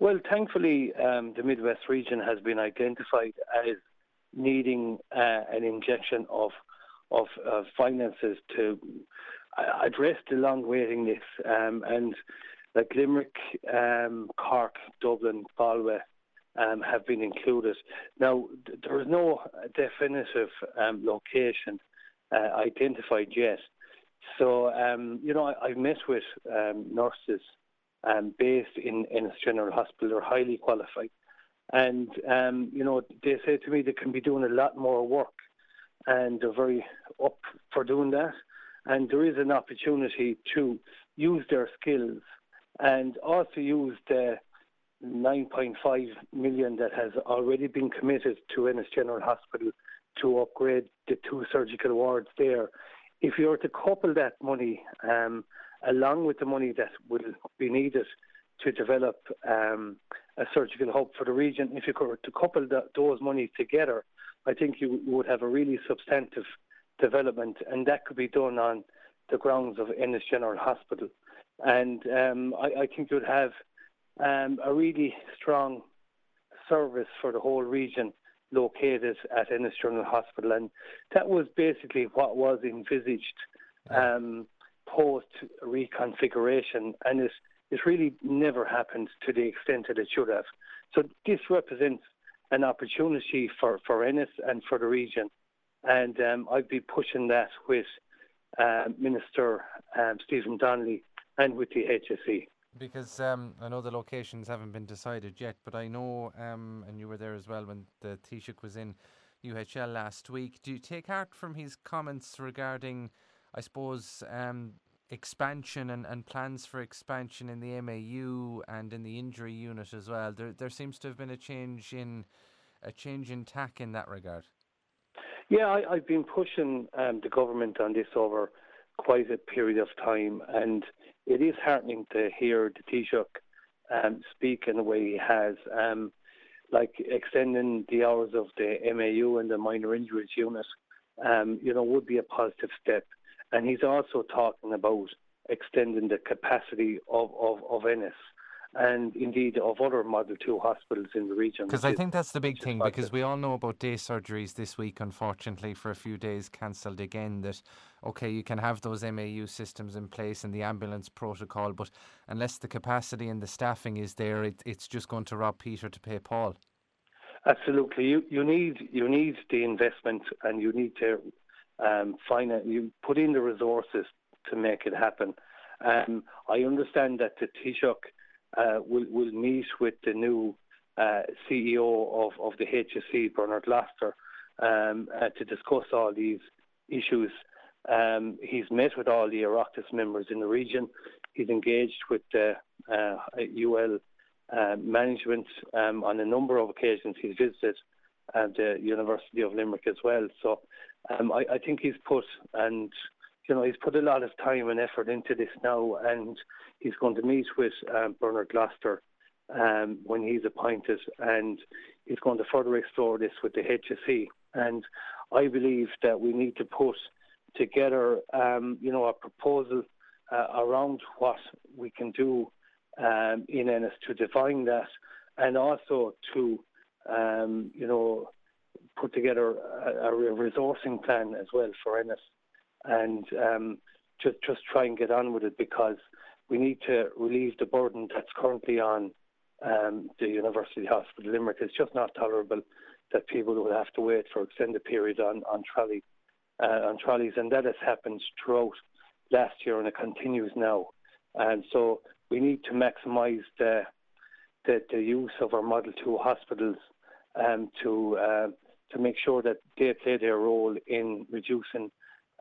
Well, thankfully, um, the Midwest region has been identified as needing uh, an injection of of uh, finances to uh, address the long waiting list. Um, and like Limerick, um, Cork, Dublin, Galway um, have been included. Now, th- there is no definitive um, location uh, identified yet. So, um, you know, I, have met with nurses um, based in Ennis General Hospital. They're highly qualified. And, um, you know, they say to me they can be doing a lot more work and they're very up for doing that. And there is an opportunity to use their skills and also use the 9.5 million that has already been committed to Ennis General Hospital to upgrade the two surgical wards there. If you were to couple that money um, along with the money that will be needed to develop um, a surgical hub for the region, if you were to couple the, those monies together, I think you would have a really substantive development, and that could be done on the grounds of Ennis General Hospital. And um, I, I, think you'd have um, a really strong service for the whole region located at Ennis General Hospital, and that was basically what was envisaged um, post reconfiguration, and it, it really never happened to the extent that it should have. So this represents an opportunity for, for Ennis and for the region, and um, I'd be pushing that with uh, Minister um, Stephen Donnelly and with the HSE. Because um, I know the locations haven't been decided yet, but I know, um, and you were there as well when the Taoiseach was in UHL last week. Do you take heart from his comments regarding, I suppose, um, expansion and, and plans for expansion in the MAU and in the injury unit as well? There, there seems to have been a change in a change in tack in that regard. Yeah, I, have been pushing um, the government on this over quite a period of time, and it is heartening to hear the Taoiseach um, speak in the way he has, um, like extending the hours of the MAU and the minor injuries unit. Um, you know, would be a positive step, and he's also talking about extending the capacity of of, of Ennis and indeed of other Model 2 hospitals in the region. Because I think that's the big thing, because we all know about day surgeries this week, unfortunately, for a few days cancelled again. That, okay, you can have those MAU systems in place and the ambulance protocol, but unless the capacity and the staffing is there, it, it's just going to rob Peter to pay Paul. Absolutely. You, you, need, you need the investment and you need to um, finance, you put in the resources to make it happen. Um, I understand that the Taoiseach uh, will will meet with the new uh, CEO of, of the HSE, Bernard Gloster, um, uh, to discuss all these issues. Um, he's met with all the Oireachtas members in the region. He's engaged with the UL uh, management um, on a number of occasions. He's visited uh, the University of Limerick as well. So um, I, I, think he's put and you know, he's put a lot of time and effort into this now, and he's going to meet with um, Bernard Gloster um, when he's appointed, and he's going to further explore this with the HSE. And I believe that we need to put together, um, you know, a proposal uh, around what we can do um, in Ennis to define that, and also to, um, you know, put together a, a resourcing plan as well for Ennis and um, just just try and get on with it because we need to relieve the burden that's currently on um, the University Hospital Limerick. It's just not tolerable that people will have to wait for extended periods on on trolley uh, on trolleys, and that has happened throughout last year, and it continues now. And so we need to maximise the, the, the use of our Model Two hospitals um, to uh, to make sure that they play their role in reducing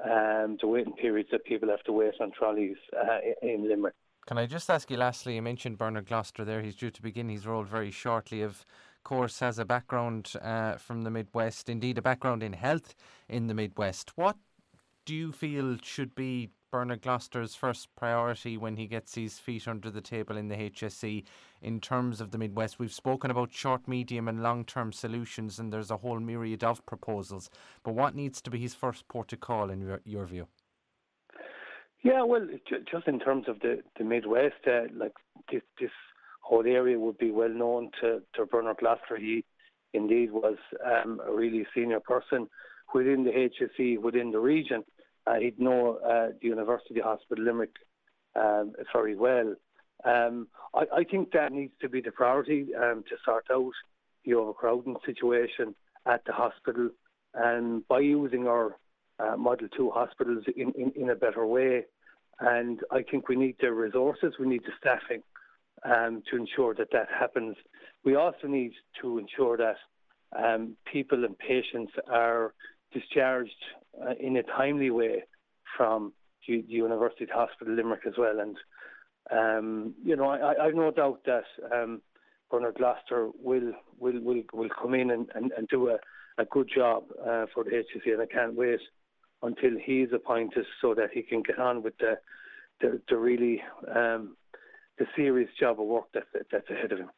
um, the waiting periods that people have to wait on trolleys uh, in Limerick. Can I just ask you lastly? You mentioned Bernard Gloster there. He's due to begin his role very shortly. Of course, has a background uh, from the Midwest, indeed, a background in health in the Midwest. What do you feel should be Bernard Gloster's first priority when he gets his feet under the table in the HSE in terms of the Midwest? We've spoken about short, medium, and long term solutions, and there's a whole myriad of proposals. But what needs to be his first port of call, in your, your view? Yeah, well, just in terms of the, the Midwest, uh, like this, this whole area would be well known to, to Bernard Gloster. He indeed was um, a really senior person within the HSE, within the region. He'd know uh, the University Hospital Limerick um, very well. Um, I, I, think that needs to be the priority um, to sort out the overcrowding situation at the hospital, and by using our uh, Model 2 hospitals in, in, in, a better way. And I think we need the resources, we need the staffing um, to ensure that that happens. We also need to ensure that um, people and patients are discharged uh, in a timely way from the, University Hospital Limerick as well. And um, you know, I, I've no doubt that um, Bernard Gloster will will will, will come in and, and, and do a, a good job uh, for the HSE, and I can't wait until he's appointed so that he can get on with the the, the really um, the serious job of work that, that's ahead of him.